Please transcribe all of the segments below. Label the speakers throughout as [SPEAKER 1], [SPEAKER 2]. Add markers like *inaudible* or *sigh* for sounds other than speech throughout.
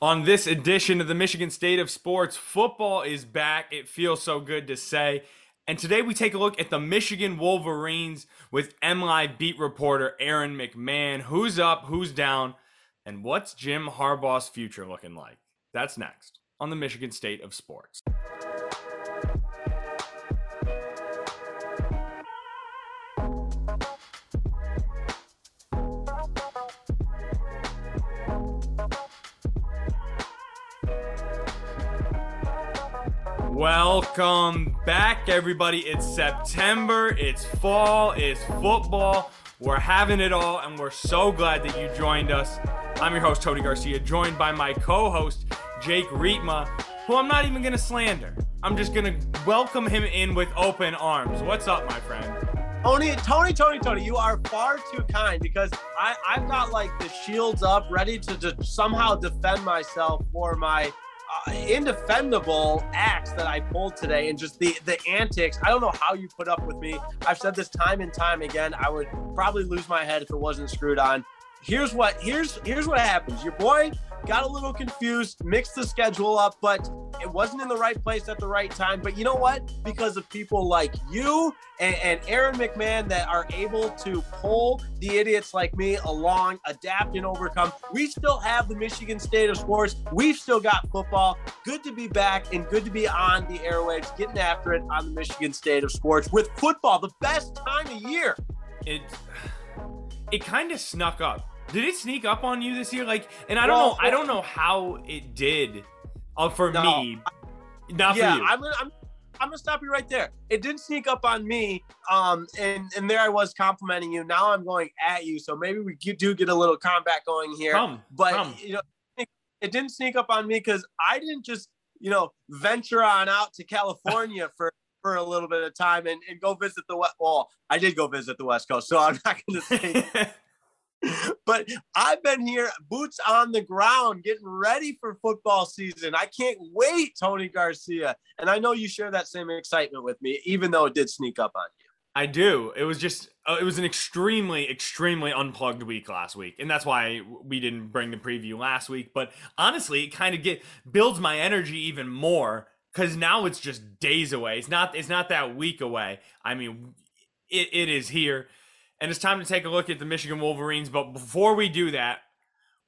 [SPEAKER 1] On this edition of the Michigan State of Sports, football is back. It feels so good to say. And today we take a look at the Michigan Wolverines with MLive beat reporter Aaron McMann. Who's up, who's down, and what's Jim Harbaugh's future looking like? That's next on the Michigan State of Sports. Welcome back, everybody. It's September, it's fall, it's football. We're having it all, and we're so glad that you joined us. I'm your host, Tony Garcia, joined by my co host, Jake Riepma, who I'm not even going to slander. I'm just going to welcome him in with open arms. What's up, my friend?
[SPEAKER 2] Tony, Tony, Tony, Tony, you are far too kind because I, I've got like the shields up, ready to, to somehow defend myself for my uh, indefendable acts that I pulled today and just the the antics. I don't know how you put up with me. I've said this time and time again. I would probably lose my head if it wasn't screwed on. Here's what here's here's what happens. Your boy got a little confused, mixed the schedule up, but it wasn't in the right place at the right time. But you know what? Because of people like you and, and Aaron McMann that are able to pull the idiots like me along, adapt and overcome, we still have the Michigan State of Sports. We've still got football. Good to be back and good to be on the airwaves, getting after it on the Michigan State of Sports with football, the best time of year.
[SPEAKER 1] It it kind of snuck up did it sneak up on you this year? Like, and I don't well, know, I don't know how it did. Uh, for no, me, not
[SPEAKER 2] yeah,
[SPEAKER 1] for you.
[SPEAKER 2] I'm, I'm, I'm gonna stop you right there. It didn't sneak up on me, um, and and there I was complimenting you. Now I'm going at you, so maybe we do get a little combat going here.
[SPEAKER 1] Come,
[SPEAKER 2] but
[SPEAKER 1] come.
[SPEAKER 2] you know, it didn't sneak up on me because I didn't just you know venture on out to California *laughs* for for a little bit of time and, and go visit the west. Well, I did go visit the West Coast, so I'm not going to say *laughs* but I've been here, boots on the ground, getting ready for football season. I can't wait, Tony Garcia. And I know you share that same excitement with me, even though it did sneak up on you.
[SPEAKER 1] I do. It was just, uh, it was an extremely, extremely unplugged week last week, and that's why we didn't bring the preview last week. But honestly, it kind of get builds my energy even more because now it's just days away. It's not, it's not that week away. I mean, it, it is here and it's time to take a look at the Michigan Wolverines. But before we do that,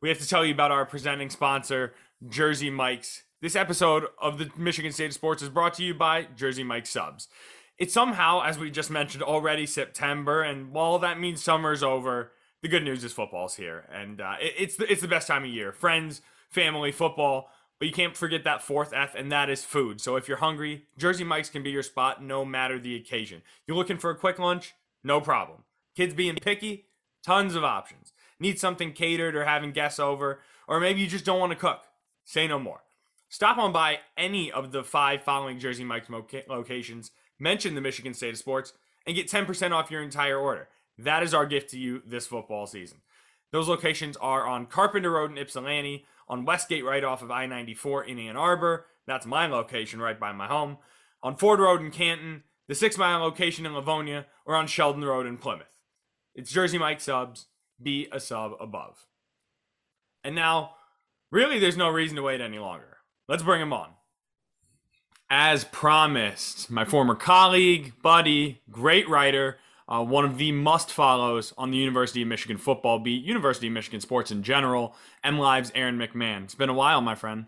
[SPEAKER 1] we have to tell you about our presenting sponsor, Jersey Mike's. This episode of the Michigan State of Sports is brought to you by Jersey Mike Subs. It's somehow, as we just mentioned, already September, and while that means summer's over, the good news is football's here, and uh, it, it's the, it's the best time of year. Friends, family, football, but you can't forget that fourth F, and that is food. So if you're hungry, Jersey Mike's can be your spot, no matter the occasion. You're looking for a quick lunch? No problem. Kids being picky, tons of options. Need something catered or having guests over, or maybe you just don't want to cook. Say no more. Stop on by any of the five following Jersey Mike's locations, mention the Michigan State of Sports, and get 10% off your entire order. That is our gift to you this football season. Those locations are on Carpenter Road in Ypsilanti, on Westgate right off of I 94 in Ann Arbor. That's my location right by my home. On Ford Road in Canton, the Six Mile location in Livonia, or on Sheldon Road in Plymouth. It's Jersey Mike subs. Be a sub above. And now, really, there's no reason to wait any longer. Let's bring him on. As promised, my former colleague, buddy, great writer, uh, one of the must follows on the University of Michigan football beat, University of Michigan sports in general, MLive's Aaron McMann. It's been a while, my friend.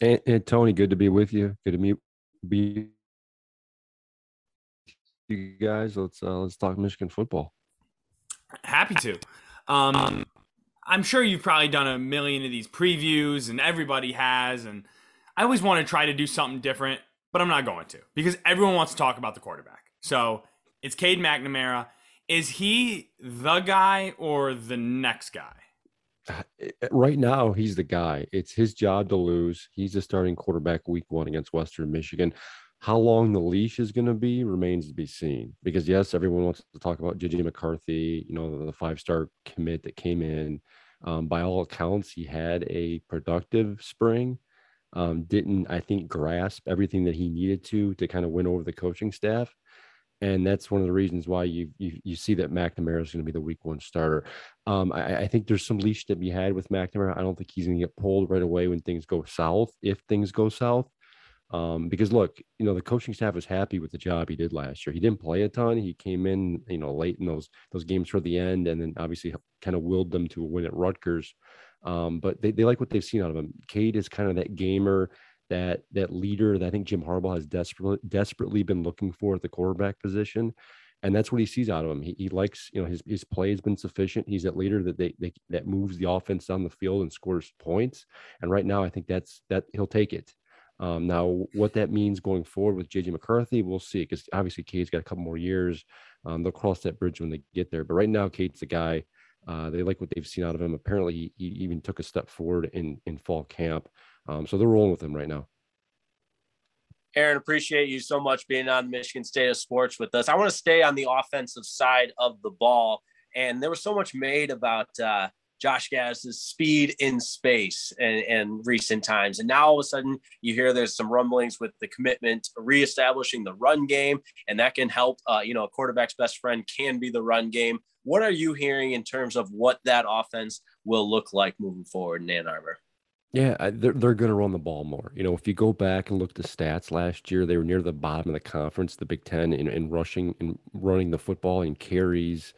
[SPEAKER 3] And Tony, good to be with you. Good to meet be you guys. Let's uh, let's talk Michigan football.
[SPEAKER 1] Happy to. Um, I'm sure you've probably done a million of these previews, and everybody has. And I always want to try to do something different, but I'm not going to because everyone wants to talk about the quarterback. So it's Cade McNamara. Is he the guy or the next guy?
[SPEAKER 3] Uh, right now, he's the guy. It's his job to lose. He's the starting quarterback week one against Western Michigan. How long the leash is going to be remains to be seen. Because yes, everyone wants to talk about JJ McCarthy, you know, the five-star commit that came in. Um, by all accounts, he had a productive spring. Um, didn't I think grasp everything that he needed to to kind of win over the coaching staff. and that's one of the reasons why you you, you see that McNamara is going to be the week one starter. Um, I, I, think there's some leash to be had with McNamara. I don't think he's going to get pulled right away when things go south, if things go south. Um, because look, you know, the coaching staff was happy with the job he did last year. He didn't play a ton. He came in, you know, late in those those games for the end, and then obviously kind of willed them to a win at Rutgers. Um, but they, they like what they've seen out of him. Cade is kind of that gamer, that that leader that I think Jim Harbaugh has desperately desperately been looking for at the quarterback position. And that's what he sees out of him. He, he likes, you know, his, his play has been sufficient. He's that leader that they, they that moves the offense down the field and scores points. And right now, I think that's that he'll take it. Um, now, what that means going forward with JJ McCarthy, we'll see. Because obviously, Cade's got a couple more years. Um, they'll cross that bridge when they get there. But right now, Cade's the guy. Uh, they like what they've seen out of him. Apparently, he, he even took a step forward in in fall camp. Um, so they're rolling with him right now.
[SPEAKER 2] Aaron, appreciate you so much being on Michigan State of Sports with us. I want to stay on the offensive side of the ball. And there was so much made about uh, Josh Gattis's speed in space and, in, recent times. And now all of a sudden you hear there's some rumblings with the commitment reestablishing the run game, and that can help. Uh, you know, a quarterback's best friend can be the run game. What are you hearing in terms of what that offense will look like moving forward in Ann Arbor?
[SPEAKER 3] Yeah, they're they're going to run the ball more. You know, if you go back and look at the stats last year, they were near the bottom of the conference, the Big Ten, in, in rushing and running the football and carries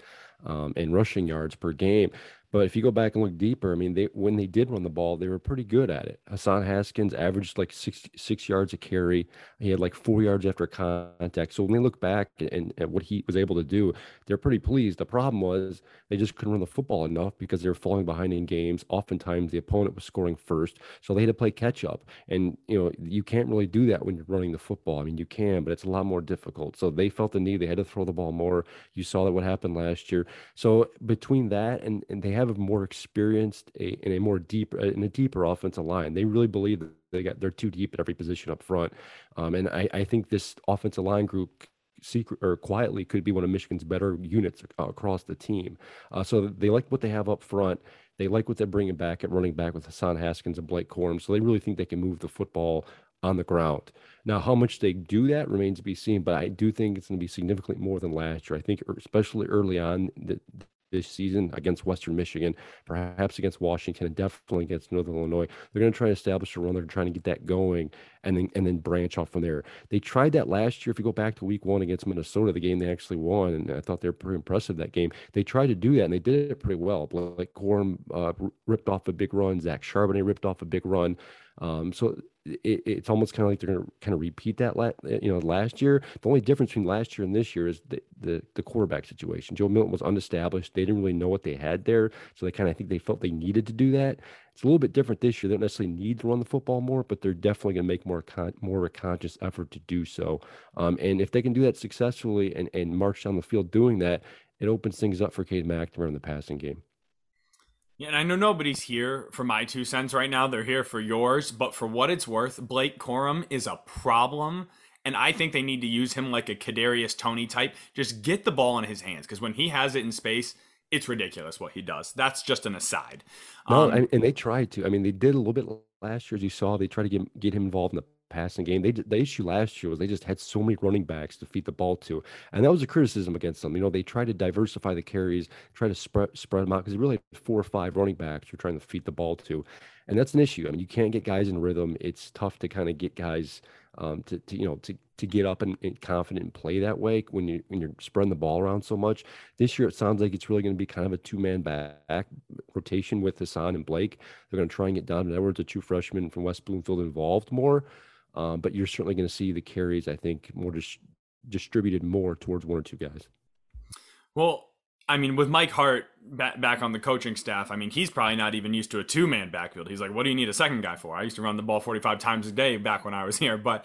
[SPEAKER 3] um, and rushing yards per game. But if you go back and look deeper, I mean, they when they did run the ball, they were pretty good at it. Hassan Haskins averaged like six six yards a carry. He had like four yards after contact. So when they look back and at what he was able to do, they're pretty pleased. The problem was they just couldn't run the football enough because they were falling behind in games. Oftentimes the opponent was scoring first, so they had to play catch up. And you know you can't really do that when you're running the football. I mean you can, but it's a lot more difficult. So they felt the need. They had to throw the ball more. You saw that what happened last year. So between that and and they have a more experienced a, in a more deep in a deeper offensive line. They really believe that they got they're too deep at every position up front, um, and I, I think this offensive line group secret or quietly could be one of Michigan's better units across the team. Uh, so they like what they have up front. They like what they're bringing back at running back with Hassan Haskins and Blake Corum. So they really think they can move the football on the ground. Now, how much they do that remains to be seen, but I do think it's going to be significantly more than last year. I think, especially early on, the, this season against Western Michigan, perhaps against Washington, and definitely against Northern Illinois. They're going to try to establish a run. They're trying to get that going, and then and then branch off from there. They tried that last year. If you go back to Week One against Minnesota, the game they actually won, and I thought they were pretty impressive that game. They tried to do that, and they did it pretty well. Like Corum uh, ripped off a big run. Zach Charbonnet ripped off a big run. Um, so it, it's almost kind of like they're going to kind of repeat that, la- you know, last year. The only difference between last year and this year is the, the, the quarterback situation. Joe Milton was unestablished. They didn't really know what they had there, so they kind of think they felt they needed to do that. It's a little bit different this year. They don't necessarily need to run the football more, but they're definitely going to make more con- more of a conscious effort to do so. Um, and if they can do that successfully and, and march down the field doing that, it opens things up for Cade McNamara in the passing game.
[SPEAKER 1] Yeah, and I know nobody's here for my two cents right now. They're here for yours. But for what it's worth, Blake Corum is a problem. And I think they need to use him like a Kadarius Toney type. Just get the ball in his hands. Because when he has it in space, it's ridiculous what he does. That's just an aside.
[SPEAKER 3] No, um, and they tried to. I mean, they did a little bit last year, as you saw. They tried to get get him involved in the passing game. They the issue last year was they just had so many running backs to feed the ball to, and that was a criticism against them. You know, they tried to diversify the carries, try to spread spread them out because really four or five running backs you're trying to feed the ball to, and that's an issue. I mean, you can't get guys in rhythm. It's tough to kind of get guys um, to, to you know to to get up and, and, confident and play that way when you when you're spreading the ball around so much. This year it sounds like it's really going to be kind of a two man back rotation with Hassan and Blake. They're going to try and get Donovan Edwards, a true freshman from West Bloomfield, involved more. Um, but you're certainly going to see the carries, I think, more dis- distributed more towards one or two guys.
[SPEAKER 1] Well, I mean, with Mike Hart back, back on the coaching staff, I mean, he's probably not even used to a two man backfield. He's like, what do you need a second guy for? I used to run the ball 45 times a day back when I was *laughs* here. But,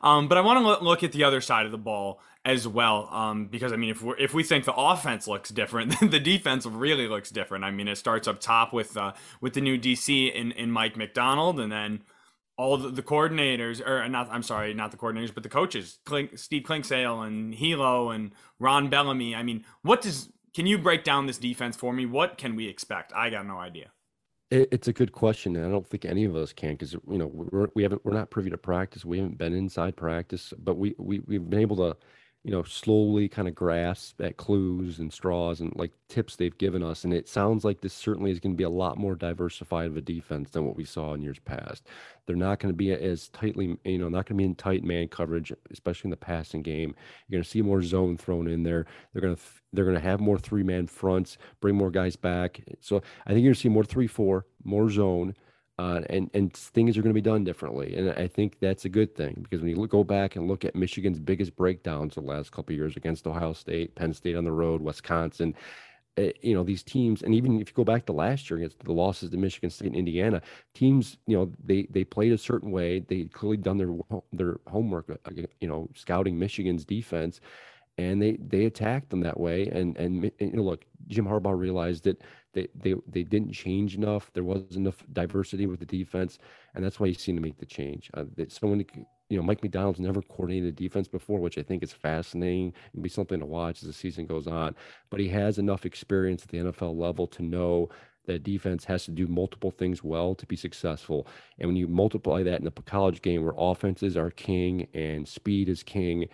[SPEAKER 1] um, but I want to look at the other side of the ball as well, um, because I mean, if we if we think the offense looks different, *laughs* then the defense really looks different. I mean, it starts up top with uh, with the new DC in in Mike Macdonald and then all the, the, coordinators, or not, I'm sorry, not the coordinators, but the coaches, Clink, Steve Clinkscale and Hilo and Ron Bellamy. I mean, what does, can you break down this defense for me? What can we expect? I got no idea.
[SPEAKER 3] it's a good question, and I don't think any of us can because you know we're, we haven't we're not privy to practice. We haven't been inside practice, but we we we've been able to you know, slowly kind of grasp at clues and straws and like tips they've given us. And it sounds like this certainly is going to be a lot more diversified of a defense than what we saw in years past. They're not going to be as tightly, you know, not going to be in tight man coverage, especially in the passing game. You're going to see more zone thrown in there. They're going to they're going to have more three man fronts, bring more guys back. So I think you're going to see more three four, more zone uh, and and things are going to be done differently. And I think that's a good thing because when you look, go back and look at Michigan's biggest breakdowns the last couple years against Ohio State, Penn State on the road, Wisconsin, uh, you know these teams, and even if you go back to last year against the losses to Michigan State and Indiana, teams, you know they they played a certain way. They clearly done their their homework, uh, you know, scouting Michigan's defense and they they attacked them that way. And and, and you know, look, Jim Harbaugh realized that they they they didn't change enough. There wasn't enough diversity with the defense, and that's why he's seen to make the change. Uh, that someone you know, Mike Macdonald's never coordinated defense before, which I think is fascinating and be something to watch as the season goes on. But he has enough experience at the NFL level to know that defense has to do multiple things well to be successful. And when you multiply that in the college game where offenses are king and speed is king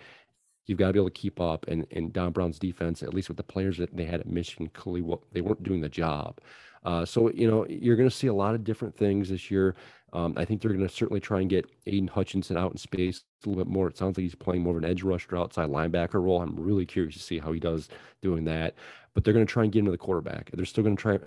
[SPEAKER 3] you've got to be able to keep up. And and Don Brown's defense, at least with the players that they had at Michigan, clearly they weren't doing the job. Uh, so you know you're going to see a lot of different things this year. Um, I think they're going to certainly try and get Aidan Hutchinson out in space a little bit more. It sounds like he's playing more of an edge rusher outside linebacker role. I'm really curious to see how he does doing that. But they're going to try and get into the quarterback. They're still going to try.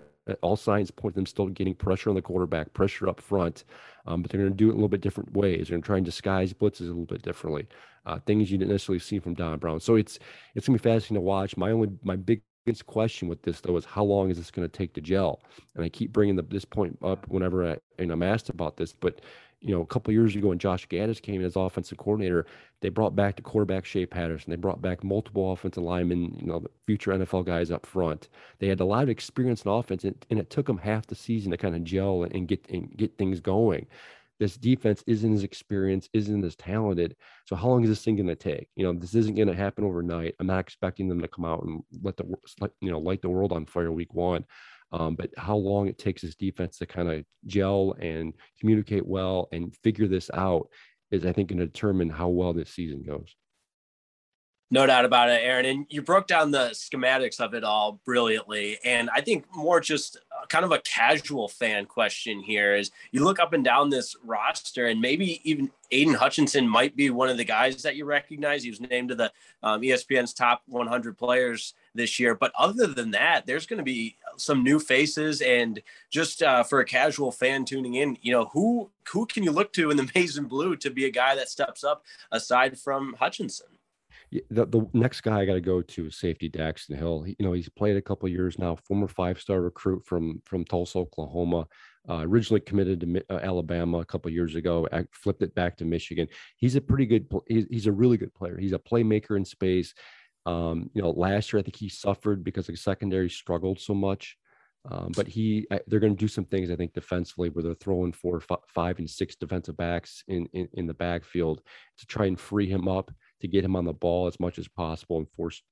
[SPEAKER 3] All signs point to them still getting pressure on the quarterback, pressure up front. Um, but they're going to do it a little bit different ways. They're going to try and disguise blitzes a little bit differently uh, things you didn't necessarily see from Don Brown. So it's it's gonna be fascinating to watch. My only my biggest question with this though is how long is this going to take to gel? And I keep bringing the, this point up whenever I and I'm asked about this, but you know, a couple years ago when Josh Gattis came in as offensive coordinator, they brought back the quarterback Shea Patterson. They brought back multiple offensive linemen, you know, future NFL guys up front. They had a lot of experience in offense, and, and it took them half the season to kind of gel and, and get and get things going this defense isn't as experienced, isn't as talented. So how long is this thing going to take? You know, this isn't going to happen overnight. I'm not expecting them to come out and let the you know light the world on fire week one. Um, but how long it takes this defense to kind of gel and communicate well and figure this out is, I think, going to determine how well this season goes.
[SPEAKER 2] No doubt about it, Aaron. And you broke down the schematics of it all brilliantly. And I think more just kind of a casual fan question here is you look up and down this roster, and maybe even Aidan Hutchinson might be one of the guys that you recognize. He was named to the um, ESPN's top 100 players this year. But other than that, there's going to be some new faces. And just uh, for a casual fan tuning in, you know, who who can you look to in the *laughs* and blue to be a guy that steps up aside from Hutchinson?
[SPEAKER 3] The, the next guy I got to go to is safety Daxton Hill. He, you know, he's played a couple years now. Former five-star recruit from from Tulsa, Oklahoma. Uh, originally committed to uh, Alabama a couple years ago. I flipped it back to Michigan. He's a pretty good. He's, he's a really good player. He's a playmaker in space. Um, you know, last year I think he suffered because the secondary struggled so much. Um, but he, they're going to do some things I think defensively where they're throwing four, five, and six defensive backs in, in in the backfield to try and free him up to get him on the ball as much as possible and force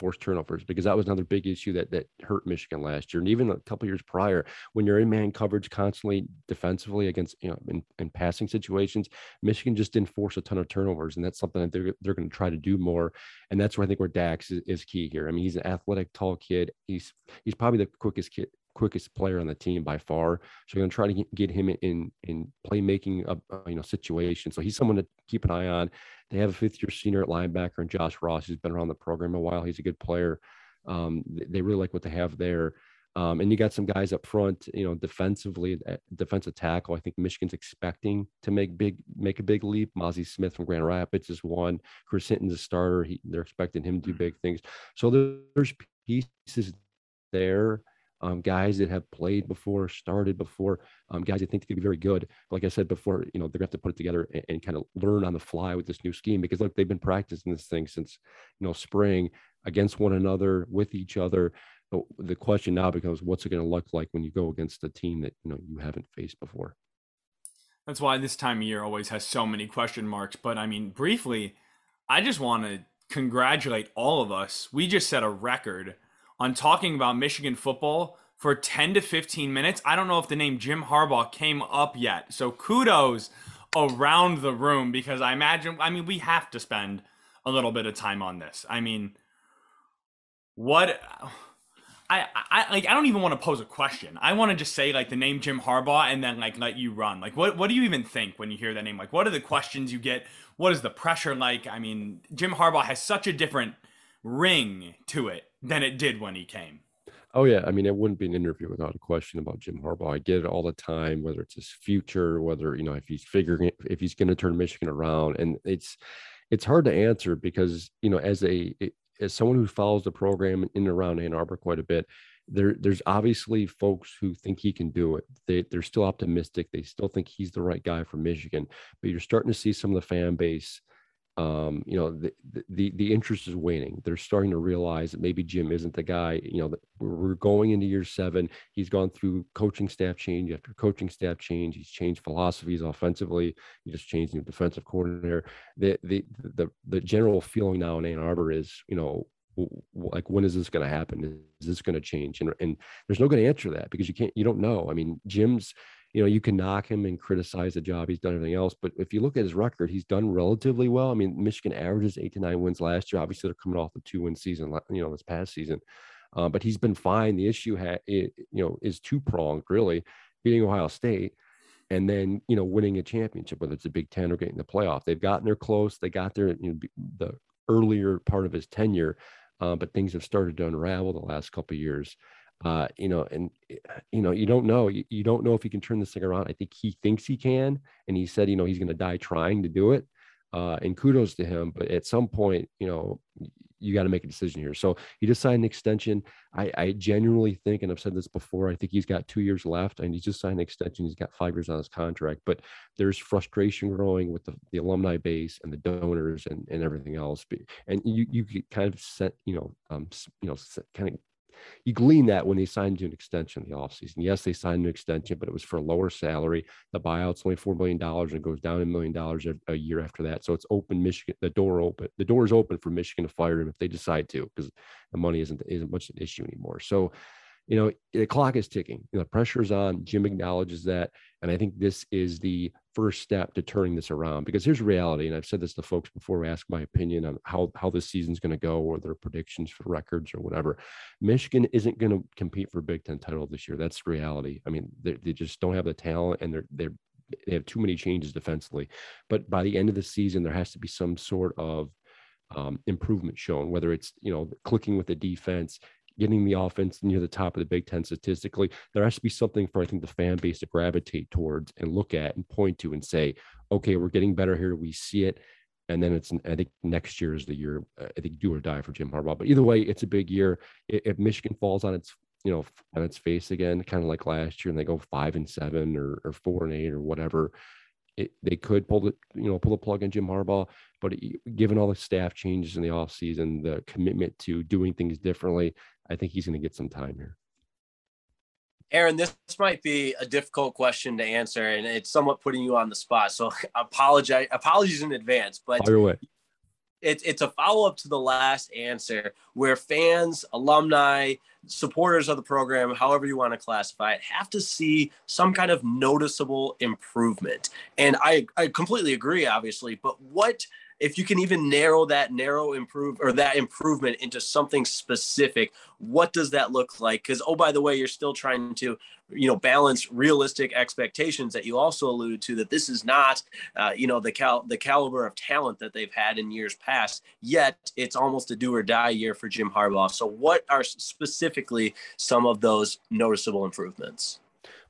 [SPEAKER 3] force turnovers because that was another big issue that that hurt Michigan last year and even a couple years prior. When you're in man coverage constantly defensively against you know in, in passing situations Michigan just didn't force a ton of turnovers and that's something that they're, they're going to try to do more. And that's where I think where Dax is, is key here. I mean he's an athletic tall kid. He's he's probably the quickest kid quickest player on the team by far. So we're going to try to get him in in playmaking uh, you know situation. So he's someone to keep an eye on. They have a fifth year senior at linebacker and Josh Ross, who's been around the program a while. He's a good player. Um, they really like what they have there. Um, and you got some guys up front, you know, defensively, uh, defensive tackle. I think Michigan's expecting to make big, make a big leap. Mazi Smith from Grand Rapids is one. Chris Hinton's a starter. He, they're expecting him to do mm-hmm. big things. So there's pieces there um, guys that have played before, started before, um, guys I think they could be very good. Like I said before, you know, they're going to have to put it together and, and, kind of learn on the fly with this new scheme because look, they've been practicing this thing since, you know, spring against one another, with each other. But the question now becomes what's it going to look like when you go against a team that, you know, you haven't faced before?
[SPEAKER 1] That's why this time of year always has so many question marks. But I mean, briefly, I just want to congratulate all of us. We just set a record on talking about Michigan football for 10 to 15 minutes. I don't know if the name Jim Harbaugh came up yet. So kudos around the room because I imagine, I mean, we have to spend a little bit of time on this. I mean, what I, I like I don't even want to pose a question. I want to just say like the name Jim Harbaugh and then like let you run. Like what what do you even think when you hear that name? Like what are the questions you get? What is the pressure like? I mean, Jim Harbaugh has such a different ring to it than it did when he came.
[SPEAKER 3] Oh yeah, I mean it wouldn't be an interview without a question about Jim Harbaugh. I get it all the time, whether it's his future, whether you know if he's figuring if he's going to turn Michigan around, and it's it's hard to answer because you know as a as someone who follows the program in and around Ann Arbor quite a bit, there there's obviously folks who think he can do it. They they're still optimistic. They still think he's the right guy for Michigan, but you're starting to see some of the fan base um, you know, the, the the interest is waning. They're starting to realize that maybe Jim isn't the guy. You know, we're going into year seven. He's gone through coaching staff change after coaching staff change. He's changed philosophies offensively. He just changed the defensive coordinator. The the the the general feeling now in Ann Arbor is, you know, like when is this going to happen? Is this going to change? And and there's no good answer to that because you can't you don't know. I mean, Jim's you know, you can knock him and criticize the job he's done, everything else. But if you look at his record, he's done relatively well. I mean, Michigan averages eight to nine wins last year. Obviously, they're coming off the two win season, you know, this past season. Uh, but he's been fine. The issue, ha- it, you know, is two pronged really, beating Ohio State, and then you know winning a championship, whether it's a Big Ten or getting the playoff. They've gotten there close. They got there, you know, the earlier part of his tenure, uh, but things have started to unravel the last couple of years uh, you know, and eh, you know, you don't know, you, you, don't know if he can turn this thing around. I think he thinks he can, and he said, you know, he's going to die trying to do it. Uh, and kudos to him. But at some point, you know, you got to make a decision here. So he just signed an extension. I, I, genuinely think, and I've said this before, I think he's got two years left, and he just signed an extension. He's got five years on his contract. But there's frustration growing with the, the alumni base and the donors and, and everything else. And you you kind of set, you know, um, you know, kind of you glean that when they signed you an extension in the offseason. Yes, they signed an extension, but it was for a lower salary. The buyout's only $4 million and it goes down a million dollars a year after that. So it's open Michigan, the door open, the door is open for Michigan to fire him if they decide to, because the money isn't, isn't much of an issue anymore. So you know, the clock is ticking. You know, pressure's on. Jim acknowledges that. And I think this is the first step to turning this around because here's reality. And I've said this to folks before ask my opinion on how, how this season's going to go or their predictions for records or whatever. Michigan isn't going to compete for Big Ten title this year. That's reality. I mean, they, they just don't have the talent and they're, they're, they have too many changes defensively. But by the end of the season, there has to be some sort of um, improvement shown, whether it's, you know, clicking with the defense, getting the offense near the top of the Big Ten statistically, there has to be something for I think the fan base to gravitate towards and look at and point to and say, okay, we're getting better here. We see it. And then it's I think next year is the year uh, I think do or die for Jim Harbaugh. But either way, it's a big year. If Michigan falls on its you know on its face again, kind of like last year, and they go five and seven or, or four and eight or whatever, it, they could pull the you know pull the plug on Jim Harbaugh. But it, given all the staff changes in the offseason, the commitment to doing things differently, I think he's going to get some time here.
[SPEAKER 2] Aaron, this might be a difficult question to answer, and it's somewhat putting you on the spot. So *laughs* apologize, apologies in advance. But
[SPEAKER 3] Fire away.
[SPEAKER 2] It, it's a follow up to the last answer, where fans, alumni, supporters of the program, however you want to classify it, have to see some kind of noticeable improvement. And I, I completely agree, obviously. But what if you can even narrow that narrow improve or that improvement into something specific what does that look like? Because oh by the way you're still trying to you know balance realistic expectations that you also alluded to that this is not uh, you know the cal the caliber of talent that they've had in years past yet it's almost a do or die year for jim harbaugh. So what are specifically some of those noticeable improvements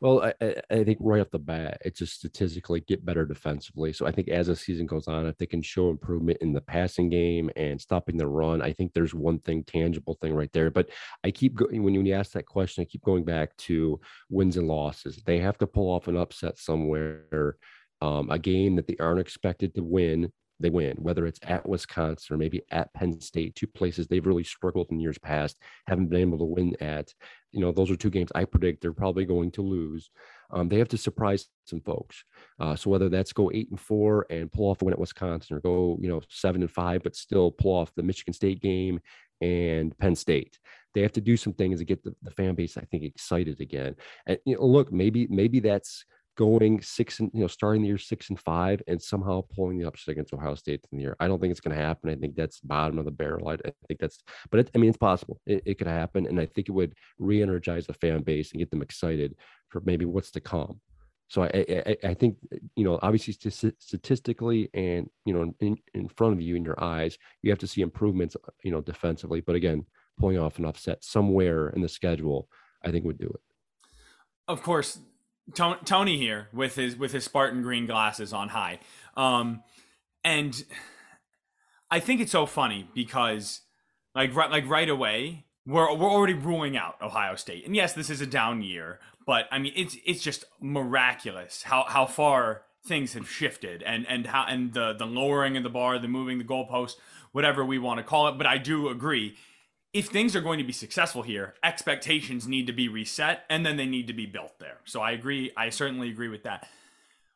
[SPEAKER 3] well, I, I, think right off the bat, it's just statistically get better defensively. So I think as the season goes on, if they can show improvement in the passing game and stopping the run, I think there's one thing, tangible thing right there. But I keep going when you ask that question, I keep going back to wins and losses. They have to pull off an upset somewhere, um, a game that they aren't expected to win they win, whether it's at Wisconsin or maybe at Penn State, two places they've really struggled in years past, haven't been able to win at. You know, those are two games I predict they're probably going to lose. Um, they have to surprise some folks. Uh, so whether that's go eight and four and pull off a win at Wisconsin, or go you know seven and five but still pull off the Michigan State game and Penn State, they have to do some things to get the, the fan base, I think, excited again. And you know, look, maybe maybe that's going six and you know starting the year six and five and somehow pulling the upset against Ohio State in the year. I don't think it's going to happen. I think that's bottom of the barrel. I, I think that's, but it, I mean it's possible. It, it could happen, and I think it would re-energize the fan base and get them excited for maybe what's to come. So I, I, I think you know obviously statistically and you know in, in front of you in your eyes you have to see improvements you know defensively. But again, pulling off an upset somewhere in the schedule, I think would do it.
[SPEAKER 1] Of course, Tony here with his with his Spartan green glasses on high, um, and I think it's so funny because like right like right away we're we're already ruling out Ohio State, and yes, this is a down year, but I mean it's it's just miraculous how how far things have shifted and and how and the the lowering of the bar, the moving the goalpost, whatever we want to call it. But I do agree if things are going to be successful here, expectations need to be reset and then they need to be built there. So I agree. I certainly agree with that.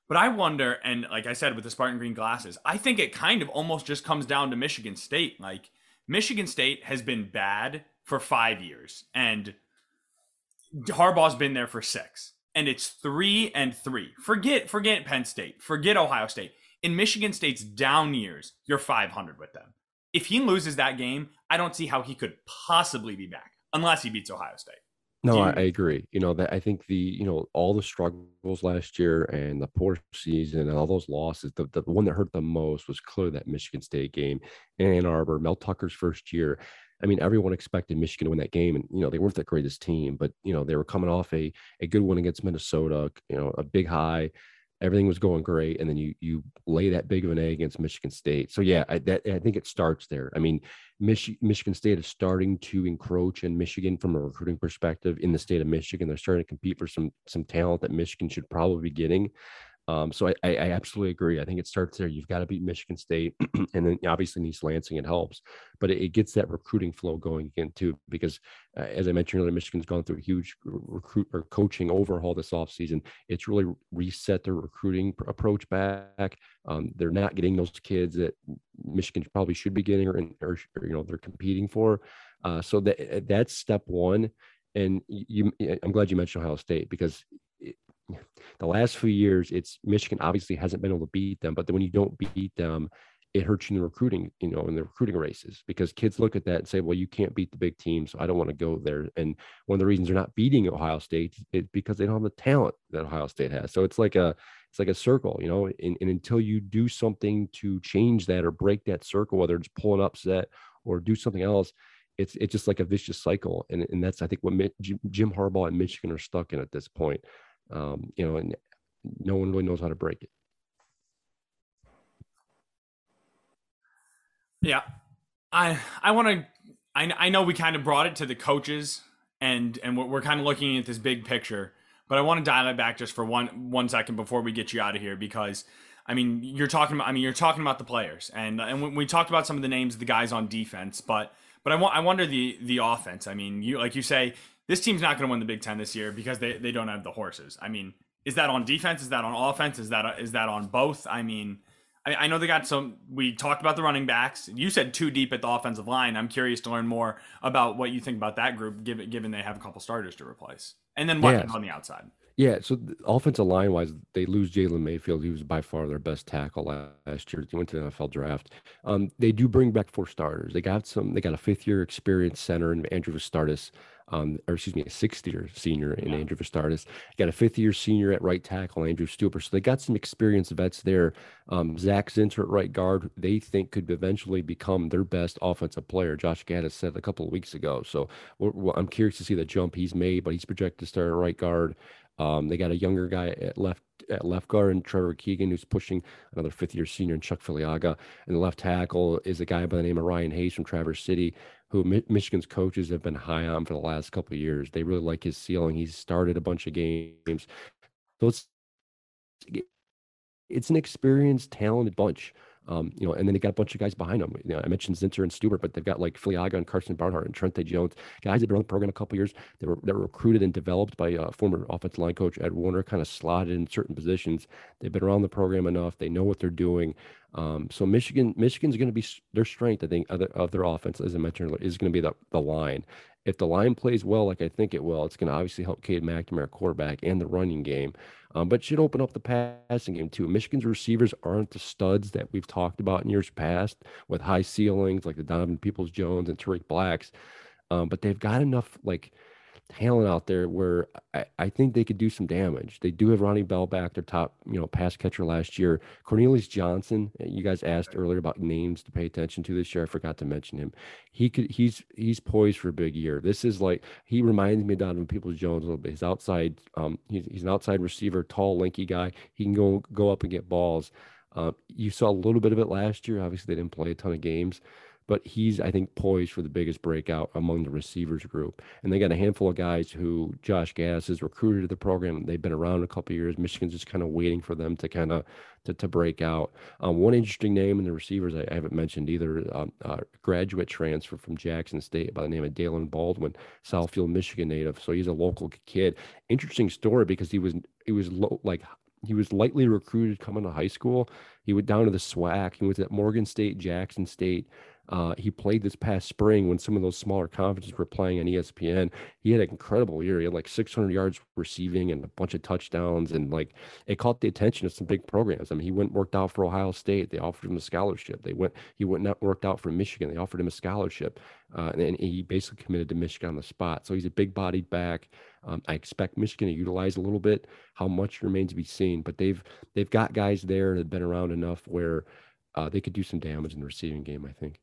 [SPEAKER 1] But I wonder, and like I said with the Spartan Green glasses, I think it kind of almost just comes down to Michigan State. Like Michigan State has been bad for five years, and Harbaugh's been there for six. And it's three and three. Forget, forget Penn State. Forget Ohio State. In Michigan State's down years, you're 500 with them if he loses that game, I don't see how he could possibly be back unless he beats Ohio State.
[SPEAKER 3] No, I, I, agree. You know that I think the you know all the struggles last year and the poor season and all those losses. The, the one that hurt the most was clearly that Michigan State game in Ann Arbor, Mel Tucker's first year. I mean, everyone expected Michigan to win that game, and you know they weren't the greatest team, but you know they were coming off a a good win against Minnesota. You know, a big high everything was going great, and then you you lay that big of an egg against Michigan State. So yeah, I, that, I think it starts there. I mean, Mich- Michigan State is starting to encroach in Michigan from a recruiting perspective in the state of Michigan. They're starting to compete for some some talent that Michigan should probably be getting. Um, so I, I, absolutely agree. I think it starts there. You've got to beat Michigan State, *clears throat* and then obviously East Lansing it helps, but it, it, gets that recruiting flow going again too. Because uh, as I mentioned earlier, Michigan's gone through a huge recruit or coaching overhaul this offseason. It's really reset their recruiting approach back. Um, they're not getting those kids that Michigan probably should be getting, or, or, you know they're competing for. Uh, so that that's step one. And you, I'm glad you mentioned Ohio State because the last few years, it's Michigan obviously hasn't been able to beat them, but then when you don't beat them, it hurts you in the recruiting, you know, in the recruiting races because kids look at that and say, well, you can't beat the big team, so I don't want to go there. And one of the reasons they're not beating Ohio State is because they don't have the talent that Ohio State has. So it's like a it's like a circle, you know, and, and until you do something to change that or break that circle, whether it's pull an upset or do something else, it's it's just like a vicious cycle. And, and that's I think what Jim Harbaugh and Michigan are stuck in at this point um, you know, and no one really knows how to break it.
[SPEAKER 1] Yeah, I I want to. I I know we kind of brought it to the coaches, and and we're, we're kind of looking at this big picture, but I want to dial it back just for one one second before we get you out of here because. I mean, you're talking about. I mean, you're talking about the players, and and we talked about some of the names of the guys on defense, but but I want I wonder the the offense. I mean, you like you say, this team's not going to win the Big Ten this year because they, they don't have the horses. I mean, is that on defense? Is that on offense? Is that is that on both? I mean, I, I know they got some. We talked about the running backs. You said too deep at the offensive line. I'm curious to learn more about what you think about that group, given given they have a couple starters to replace, and then weapons on the outside.
[SPEAKER 3] Yeah, so offensive line wise, they lose Jalen Mayfield, He was by far their best tackle last year. He went to the NFL draft. Um, they do bring back four starters. They got some. They got a fifth year experience center in Andrew Vastardis um, or excuse me, a sixth year senior in yeah. Andrew Vastardis. Got a fifth year senior at right tackle, Andrew Stueber. So they got some experienced vets there. Um, Zak Zinter at right guard, they think could eventually become their best offensive player. Josh Gattis said a couple of weeks ago. So we're, we're, I'm curious to see the jump he's made, but he's projected to start at right guard. Um, they got a younger guy at left at left guard and Trevor Keegan, who's pushing another fifth year senior, and Chuck Filiaga. And the left tackle is a guy by the name of Ryan Hayes from Traverse City, who Mi- Michigan's coaches have been high on for the last couple years. They really like his ceiling. He's started a bunch of games. So it's it's an experienced, talented bunch. Um, you know, and then they got a bunch of guys behind them. You know, I mentioned Zinter and Stueber, but they've got like Filiaga and Karsen Barnhart and Trente Jones, guys that have been on the program a couple years. They were, they were recruited and developed by uh, former offensive line coach Ed Warinner, kind of slotted in certain positions. They've been around the program enough. They know what they're doing. Um, so Michigan, Michigan's going to be their strength. I think of, of their offense, as I mentioned earlier, is going to be the, the line. If the line plays well, like I think it will, it's going to obviously help Cade McNamara, quarterback, and the running game. Um, but should open up the passing game too. Michigan's receivers aren't the studs that we've talked about in years past with high ceilings like the Donovan Peoples Jones and Tarik Blacks, um, but they've got enough like talent out there where I, I think they could do some damage. They do have Ronnie Bell back, their top, you know, pass catcher last year. Cornelius Johnson, eh, you guys asked earlier about names to pay attention to this year. I forgot to mention him. He could he's he's poised for a big year. This is like he reminds me of Donovan Peoples Jones a little bit. He's outside, um, he's, he's an outside receiver, tall, lanky guy. He can go go up and get balls. Uh, you saw a little bit of it last year. Obviously, they didn't play a ton of games, but he's I think poised for the biggest breakout among the receivers group. And they got a handful of guys who Josh Gattis has recruited to the program. They've been around a couple years. Michigan's just kind of waiting for them to kind of to, to break out. Um, one interesting name in the receivers I, I haven't mentioned either. Um, uh, graduate transfer from Jackson State by the name of Daylen Baldwin, Southfield, Michigan native. So he's a local kid. Interesting story because he was he was like he was lightly recruited coming to high school. He went down to the SWAC. He was at Morgan State, Jackson State. Uh, he played this past spring when some of those smaller conferences were playing on ESPN. He had an incredible year. He had like 600 yards receiving and a bunch of touchdowns, and like it caught the attention of some big programs. I mean, he went worked out for Ohio State. They offered him a scholarship. They went. He went and worked out for Michigan. They offered him a scholarship, uh, and, and, he basically committed to Michigan on the spot. So he's a big-bodied back. Um, I expect Michigan to utilize a little bit. How much remains to be seen, but they've they've got guys there that have been around enough where uh, they could do some damage in the receiving game. I think.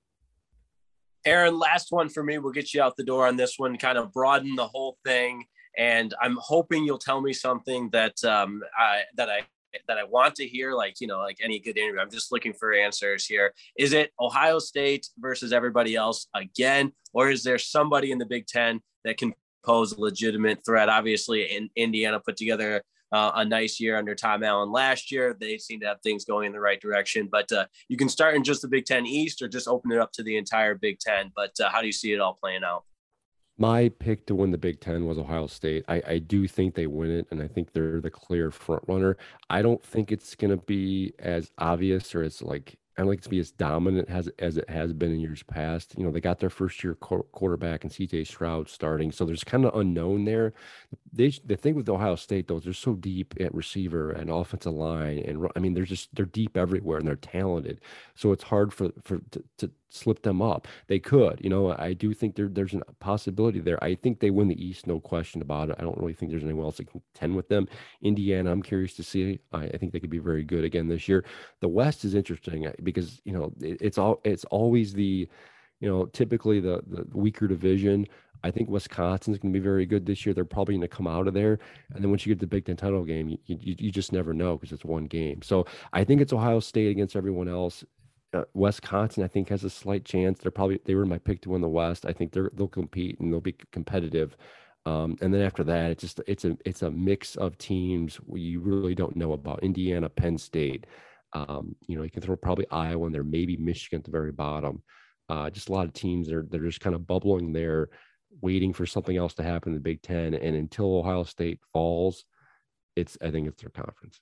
[SPEAKER 2] Aaron, last one for me. We'll get you out the door on this one, kind of broaden the whole thing. And I'm hoping you'll tell me something that um, I that I that I want to hear, like you know, like any good interview. I'm just looking for answers here. Is it Ohio State versus everybody else again, or is there somebody in the Big Ten that can pose a legitimate threat? Obviously, in Indiana put together uh, a nice year under Tom Allen last year. They seem to have things going in the right direction. But uh, you can start in just the Big Ten East or just open it up to the entire Big Ten. But uh, how do you see it all playing out?
[SPEAKER 3] My pick to win the Big Ten was Ohio State. I, I do think they win it, and I think they're the clear front runner. I don't think it's going to be as obvious or as like I don't like to be as dominant as as it has been in years past. You know, they got their first year quarterback and CJ Stroud starting, so there's kind of unknown there. They the thing with Ohio State though, they're so deep at receiver and offensive line, and I mean they're just they're deep everywhere and they're talented. So it's hard for for to, to slip them up. They could, you know. I do think there, there's a possibility there. I think they win the East, no question about it. I don't really think there's anyone else that can contend with them. Indiana, I'm curious to see. I, I, think they could be very good again this year. The West is interesting because you know it, it's all it's always the you know typically the the weaker division. I think Wisconsin's going to be very good this year. They're probably going to come out of there, and then once you get the Big Ten title game, you, you, you just never know because it's one game. So I think it's Ohio State against everyone else uh, Wisconsin, I think, has a slight chance. They're probably they were my pick to win the West. I think they're they'll compete and they'll be competitive. Um, and then after that, it's just it's a it's a mix of teams you really don't know about. Indiana, Penn State. Um, you know, you can throw probably Iowa in there, maybe Michigan at the very bottom. Uh, just a lot of teams that are they're just kind of bubbling there, waiting for something else to happen in the Big Ten. And until Ohio State falls, it's I think it's their conference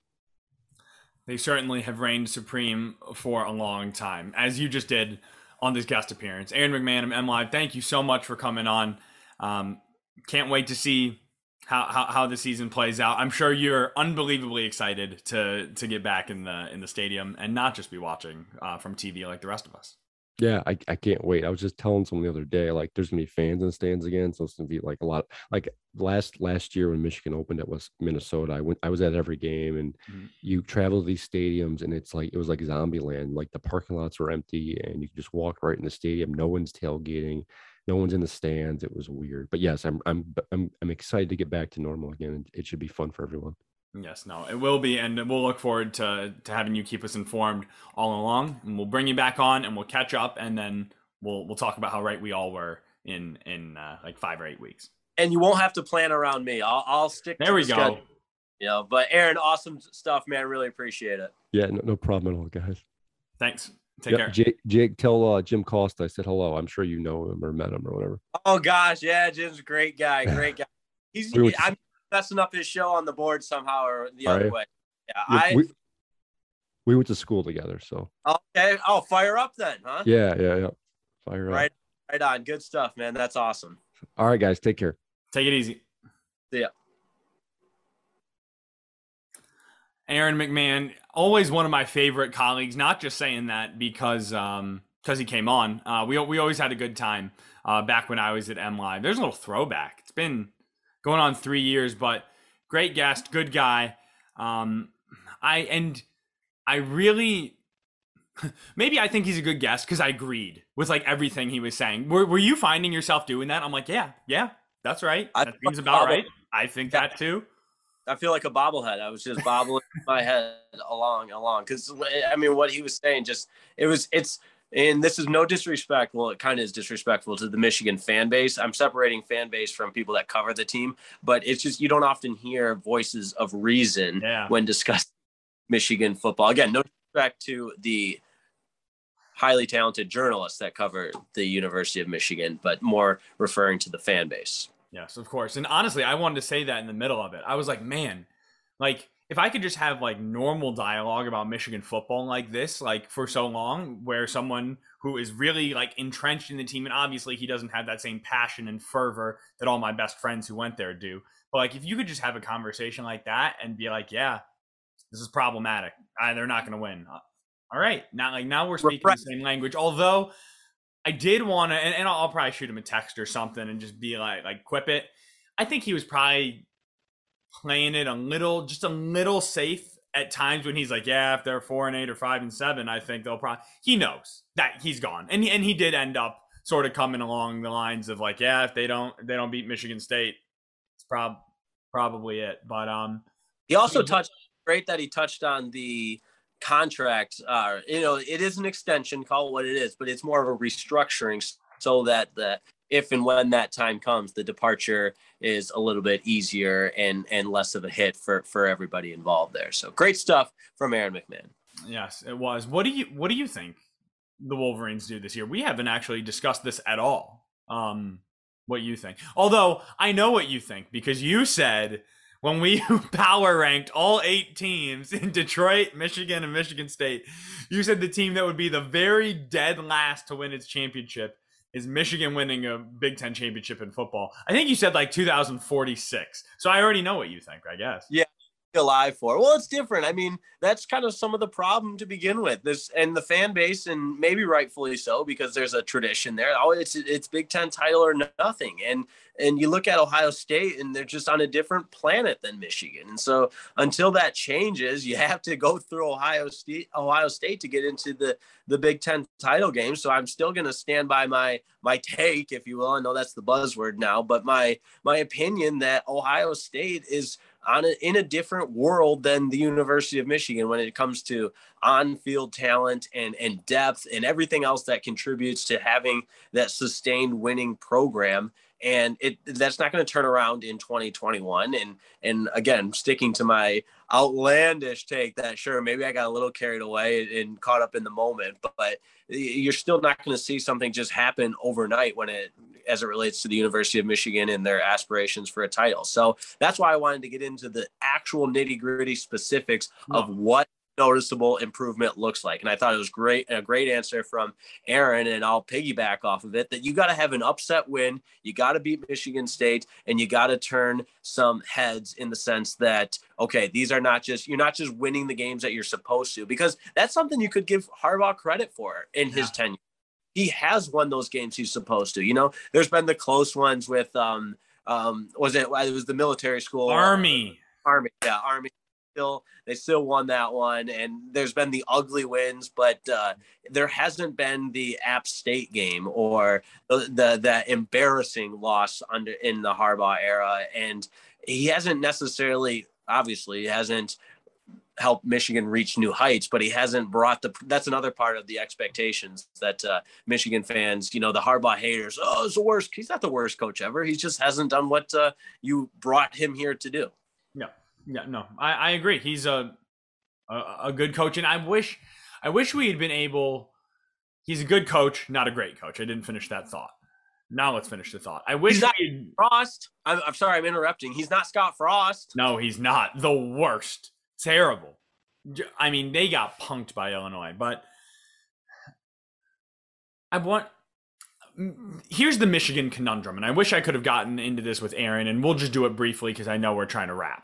[SPEAKER 1] they certainly have reigned supreme for a long time, as you just did on this guest appearance. Aaron McMann of MLive, thank you so much for coming on. Um, can't wait to see how, how, how the season plays out. I'm sure you're unbelievably excited to to get back in the in the stadium and not just be watching uh, from TV like the rest of us.
[SPEAKER 3] Yeah, I, I can't wait. I was just telling someone the other day, like there's gonna be fans in the stands again. So it's gonna be like a lot like last last year when Michigan opened at was Minnesota. I went I was at every game and mm-hmm. you travel to these stadiums and it's like it was like zombie land. Like the parking lots were empty and you could just walk right in the stadium. No one's tailgating, no one's in the stands. It was weird. But yes, I'm I'm I'm I'm excited to get back to normal again. It should be fun for everyone.
[SPEAKER 1] Yes, no, it will be, and we'll look forward to to having you keep us informed all along, and we'll bring you back on, and we'll catch up, and then we'll we'll talk about how right we all were in in uh, like five or eight weeks.
[SPEAKER 2] And you won't have to plan around me. I'll I'll stick.
[SPEAKER 1] There we
[SPEAKER 2] the
[SPEAKER 1] go. Schedule.
[SPEAKER 2] Yeah, but Aaron, awesome stuff, man. Really appreciate it.
[SPEAKER 3] Yeah, no, no problem at all, guys.
[SPEAKER 1] Thanks. Take yep, care.
[SPEAKER 3] Jake, Jake, tell uh, Jim Costa I said hello. I'm sure you know him or met him or whatever.
[SPEAKER 2] Oh gosh, yeah, Jim's a great guy. *laughs* Great guy. He's. we I'm messing up his show on the board somehow or the other way. Yeah, yeah I.
[SPEAKER 3] We, we went to school together, so.
[SPEAKER 2] Okay. Oh, fire up then, huh?
[SPEAKER 3] Yeah, yeah, yeah. Fire
[SPEAKER 2] up. Right, right on. Good stuff, man. That's awesome.
[SPEAKER 3] All right, guys. Take care.
[SPEAKER 1] Take it easy.
[SPEAKER 2] See ya.
[SPEAKER 1] Aaron McMann, always one of my favorite colleagues. Not just saying that because um because he came on. Uh, we we always had a good time uh, back when I was at M Live. There's a little throwback. It's been going on three years, but great guest, good guy. Um, I and I really *laughs* maybe I think he's a good guest because I agreed with like everything he was saying. Were Were you finding yourself doing that? I'm like, yeah, yeah, that's right. That seems *laughs* about right. I think that too.
[SPEAKER 2] I feel like a bobblehead. I was just bobbling *laughs* my head along, along. Because I mean, what he was saying, just it was, it's, and this is no disrespect. Well, it kind of is disrespectful to the Michigan fan base. I'm separating fan base from people that cover the team, but it's just you don't often hear voices of reason
[SPEAKER 1] Yeah.
[SPEAKER 2] when discussing Michigan football. Again, no disrespect to the highly talented journalists that cover the University of Michigan, but more referring to the fan base.
[SPEAKER 1] Yes, of course. And honestly, I wanted to say that in the middle of it. I was like, man, like if I could just have like normal dialogue about Michigan football like this, like for so long, where someone who is really like entrenched in the team, and obviously he doesn't have that same passion and fervor that all my best friends who went there do. But like if you could just have a conversation like that and be like, yeah, this is problematic. Uh, they're not going to win. Uh, All right, now like now we're speaking
[SPEAKER 2] Right.
[SPEAKER 1] the same language. Although I did want to, and, and I'll, I'll probably shoot him a text or something and just be like, like quip it. I think he was probably playing it a little, just a little safe at times when he's like, yeah, if they're four and eight or five and seven, I think they'll probably. He knows that he's gone, and he, and he did end up sort of coming along the lines of like, yeah, if they don't, if they don't beat Michigan State, it's prob probably it. But um,
[SPEAKER 2] He also touched great that he touched on the contract. Uh, you know, it is an extension, call it what it is, but it's more of a restructuring so that the if and when that time comes, the departure is a little bit easier and and less of a hit for for everybody involved there. So great stuff from Aaron McMann.
[SPEAKER 1] Yes, it was. What do you what do you think the Wolverines do this year? We haven't actually discussed this at all. Um what you think. Although I know what you think because you said when we *laughs* power ranked all 8 teams in Detroit, Michigan and Michigan State, you said the team that would be the very dead last to win its championship is Michigan winning a Big 10 championship in football. I think you said like 2046. So I already know what you think, I guess.
[SPEAKER 2] Alive for. Well, it's different. I mean, that's kind of some of the problem to begin with. This and the fan base, and maybe rightfully so, because there's a tradition there. Oh, it's it's Big Ten title or nothing. And and you look at Ohio State, and they're just on a different planet than Michigan. And so until that changes, you have to go through Ohio State Ohio State to get into the the Big Ten title game. So I'm still going to stand by my my take, if you will. I know that's the buzzword now, but my my opinion that Ohio State is on a, in a different world than the University of Michigan when it comes to on-field talent and and depth and everything else that contributes to having that sustained winning program. And it that's not going to turn around in 2021 and and again sticking to my outlandish take that sure maybe I got a little carried away and caught up in the moment but you're still not going to see something just happen overnight when it as it relates to the University of Michigan and their aspirations for a title. So that's why I wanted to get into the actual nitty gritty specifics of
[SPEAKER 1] hmm.
[SPEAKER 2] what noticeable improvement looks like. And I thought it was great, a great answer from Aaron. And I'll piggyback off of it that you got to have an upset win. You got to beat Michigan State and you got to turn some heads in the sense that, okay, these are not just, you're not just winning the games that you're supposed to, because that's something you could give Harbaugh credit for in his tenure he has won those games he's supposed to. You know, there's been the close ones with um um was it it was the military school
[SPEAKER 1] Army.
[SPEAKER 2] Army yeah Army still they still won that one and there's been the ugly wins but uh there hasn't been the App State game or the the, embarrassing loss under in the Harbaugh era and he hasn't necessarily obviously hasn't helped Michigan reach new heights, but he hasn't brought the. That's another part of the expectations that uh, Michigan fans, you know, the Harbaugh haters. Oh, it's the worst. He's not the worst coach ever. He just hasn't done what uh, you brought him here to do.
[SPEAKER 1] Yeah, no, I, I agree. He's a, a a good coach, and I wish I wish we had been able. He's a good coach, not a great coach. I didn't finish that thought. Now let's finish the thought. I wish
[SPEAKER 2] He's not-
[SPEAKER 1] we
[SPEAKER 2] Frost. I'm, I'm sorry, I'm interrupting. He's not Scott Frost.
[SPEAKER 1] No, he's not. The worst. Terrible. I mean, they got punked by Illinois, but I want. Here's the Michigan conundrum, and I wish I could have gotten into this with Aaron, and we'll just do it briefly because I know we're trying to wrap.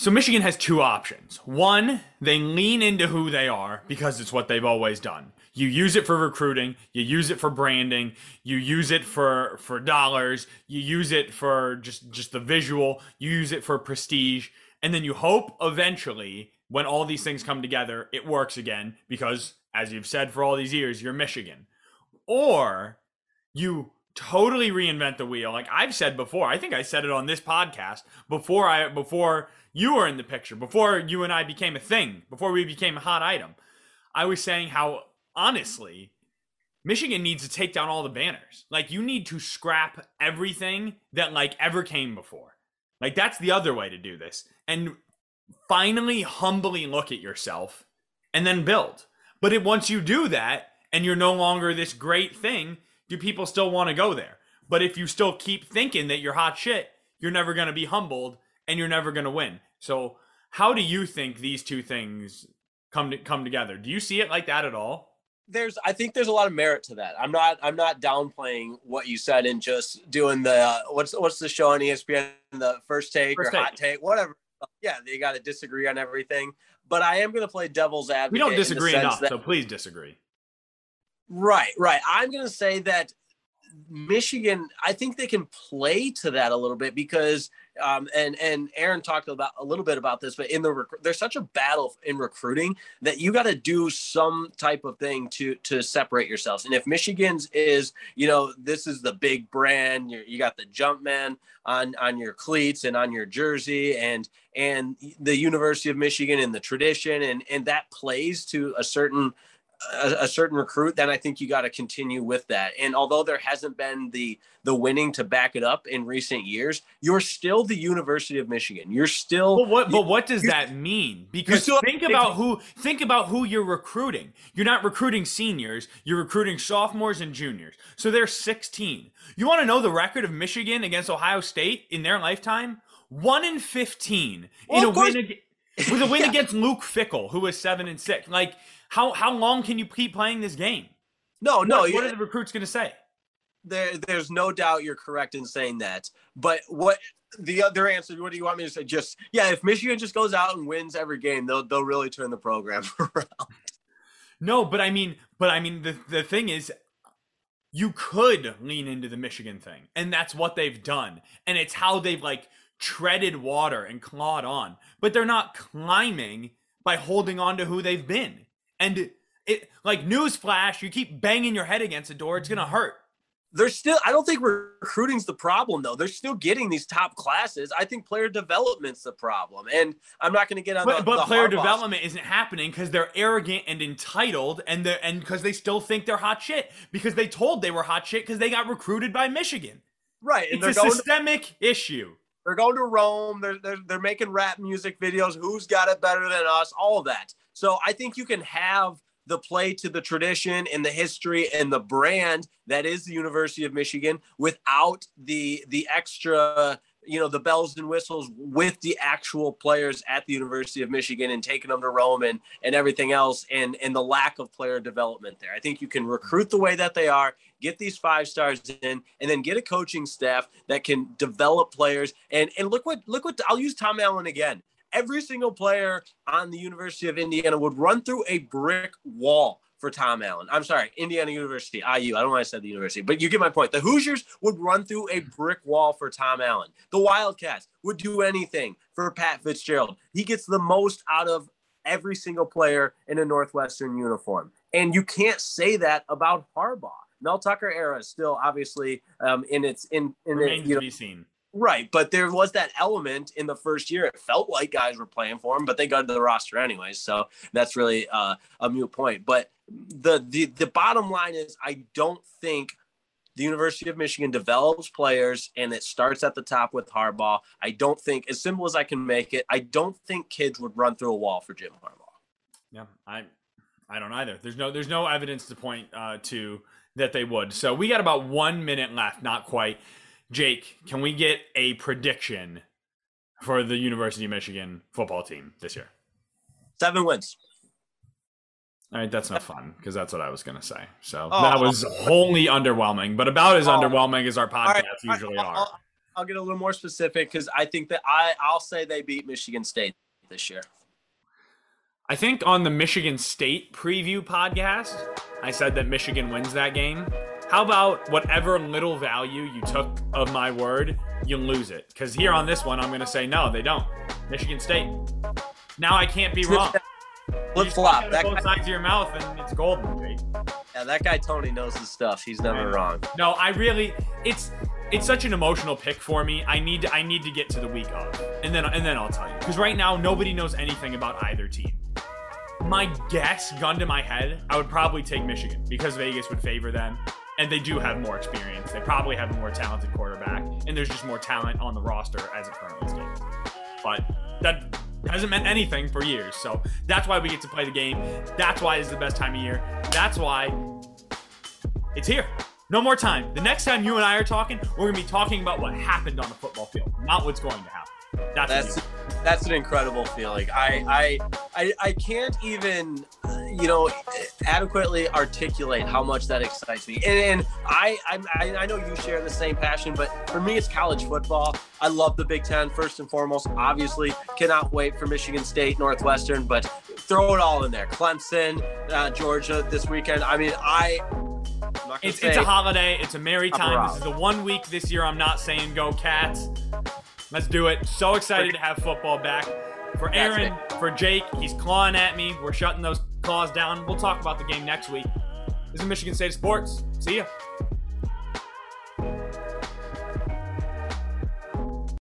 [SPEAKER 1] So Michigan has two options. One, they lean into who they are because it's what they've always done. You use it for recruiting, you use it for branding, you use it for for dollars, you use it for just just the visual, you use it for prestige, and then you hope eventually when all these things come together, it works again because as you've said for all these years, you're Michigan. Or you totally reinvent the wheel. Like I've said before, I think I said it on this podcast before I before you were in the picture, before you and I became a thing, before we became a hot item. I was saying how honestly, Michigan needs to take down all the banners. Like you need to scrap everything that like ever came before. Like that's the other way to do this. And finally humbly look at yourself and then build. But it, once you do that and you're no longer this great thing, do people still want to go there? But if you still keep thinking that you're hot shit, you're never going to be humbled and you're never going to win. So, how do you think these two things come to come together? Do you see it like that at all?
[SPEAKER 2] there's I think there's a lot of merit to that. I'm not I'm not downplaying what you said and just doing the uh, what's what's the show on ESPN the first take first or take. hot take whatever. Yeah, they got to disagree on everything, but I am going to play devil's advocate.
[SPEAKER 1] We don't disagree enough, that, so please disagree.
[SPEAKER 2] Right, right. I'm going to say that Michigan, I think they can play to that a little bit because um, and and Aaron talked about a little bit about this, but in the rec- there's such a battle in recruiting that you got to do some type of thing to to separate yourselves. And if Michigan's is, you know, this is the big brand, you got the Jumpman on on your cleats and on your jersey, and and the University of Michigan and the tradition, and and that plays to a certain a, a, certain recruit, then I think you got to continue with that. And although there hasn't been the the winning to back it up in recent years, you're still the University of Michigan. You're still.
[SPEAKER 1] But what? But what does that mean? Because think about who think about who you're recruiting. You're not recruiting seniors. You're recruiting sophomores and juniors. So they're 16. You want to know the record of Michigan against Ohio State in their lifetime? One in 15 well, in a win. with a win *laughs* yeah. against Luke Fickell, who was seven and six. Like how how long can you keep playing this game?
[SPEAKER 2] No, no.
[SPEAKER 1] What, what are the recruits going to say?
[SPEAKER 2] There, there's no doubt you're correct in saying that. But what the other answer? What do you want me to say? Just yeah, if Michigan just goes out and wins every game, they'll they'll really turn the program *laughs* around.
[SPEAKER 1] No, but I mean, but I mean, the the thing is, you could lean into the Michigan thing, and that's what they've done, and it's how they've like treaded water and clawed on, but they're not climbing by holding on to who they've been. And it like newsflash, you keep banging your head against a door, it's gonna hurt.
[SPEAKER 2] They're still. I don't think recruiting's the problem though. They're still getting these top classes. I think player development's the problem, and I'm not going to get on.
[SPEAKER 1] But,
[SPEAKER 2] the,
[SPEAKER 1] but
[SPEAKER 2] the
[SPEAKER 1] player development isn't happening because they're arrogant and entitled, and they and because they still think they're hot shit because they told they were hot shit because they got recruited by Michigan.
[SPEAKER 2] Right,
[SPEAKER 1] and it's a systemic to, issue.
[SPEAKER 2] They're going to Rome. They're, they're they're making rap music videos. Who's got it better than us? All of that. So I think you can have the play to the tradition and the history and the brand that is the University of Michigan without the the extra you know the bells and whistles with the actual players at the University of Michigan and taking them to Rome and and everything else and and the lack of player development there. I think you can recruit the way that they are, get these five stars in, and then get a coaching staff that can develop players. And and look what look what I'll use Tom Allen again every single player on the University of Indiana would run through a brick wall for Tom Allen. I'm sorry, Indiana University, IU. I don't want to say the university, but you get my point. The Hoosiers would run through a brick wall for Tom Allen. The Wildcats would do anything for Pat Fitzgerald. He gets the most out of every single player in a Northwestern uniform. And you can't say that about Harbaugh. Mel Tucker era is still obviously um, in its in in
[SPEAKER 1] Remains
[SPEAKER 2] it, you
[SPEAKER 1] know, to be seen.
[SPEAKER 2] Right, but there was that element in the first year. It felt like guys were playing for him, but they got to the roster anyways. So that's really uh, a mute point. But the, the the bottom line is, I don't think the University of Michigan develops players, and it starts at the top with Harbaugh. I don't think, as simple as I can make it, I don't think kids would run through a wall for Jim Harbaugh.
[SPEAKER 1] Yeah, I I don't either. There's no there's no evidence to point uh, to that they would. So we got about one minute left, not quite. Jake, can we get a prediction for the University of Michigan football team this year?
[SPEAKER 2] Seven wins.
[SPEAKER 1] All right, that's not fun because that's what I was going to say. So oh, that was wholly underwhelming, but about as oh. underwhelming as our podcasts right, usually
[SPEAKER 2] I'll,
[SPEAKER 1] are.
[SPEAKER 2] I'll get a little more specific because I think that I I'll say they beat Michigan State this year.
[SPEAKER 1] I think on the Michigan State preview podcast, I said that Michigan wins that game. How about whatever little value you took of my word, you lose it? Because here on this one, I'm going to say no, they don't. Michigan State. Now I can't be wrong.
[SPEAKER 2] Flip flop.
[SPEAKER 1] That both guy, sides of your mouth, and it's golden, Jake.
[SPEAKER 2] Yeah, that guy Tony knows his stuff. He's never wrong.
[SPEAKER 1] No, I really. It's it's such an emotional pick for me. I need to, I need to get to the week of, and then and then I'll tell you. Because right now nobody knows anything about either team. My guess, gun to my head, I would probably take Michigan because Vegas would favor them, and they do have more experience. They probably have a more talented quarterback, and there's just more talent on the roster as it currently stands. But that hasn't meant anything for years. So that's why we get to play the game. That's why it's the best time of year. That's why it's here. No more time. The next time you and I are talking, we're gonna be talking about what happened on the football field, not what's going to happen. That's
[SPEAKER 2] that's, that's an incredible feeling. I I I, I can't even you know adequately articulate how much that excites me. And, and I, I I know you share the same passion, but for me it's college football. I love the Big Ten first and foremost. Obviously, cannot wait for Michigan State, Northwestern, but throw it all in there. Clemson, uh, Georgia this weekend. I mean, I
[SPEAKER 1] it's, it's a holiday. It's a merry time. This is the one week this year I'm not saying go Cats. Let's do it. So excited to have football back. For Aaron, for Jake, he's clawing at me. We're shutting those claws down. We'll talk about the game next week. This is Michigan State Sports. See ya.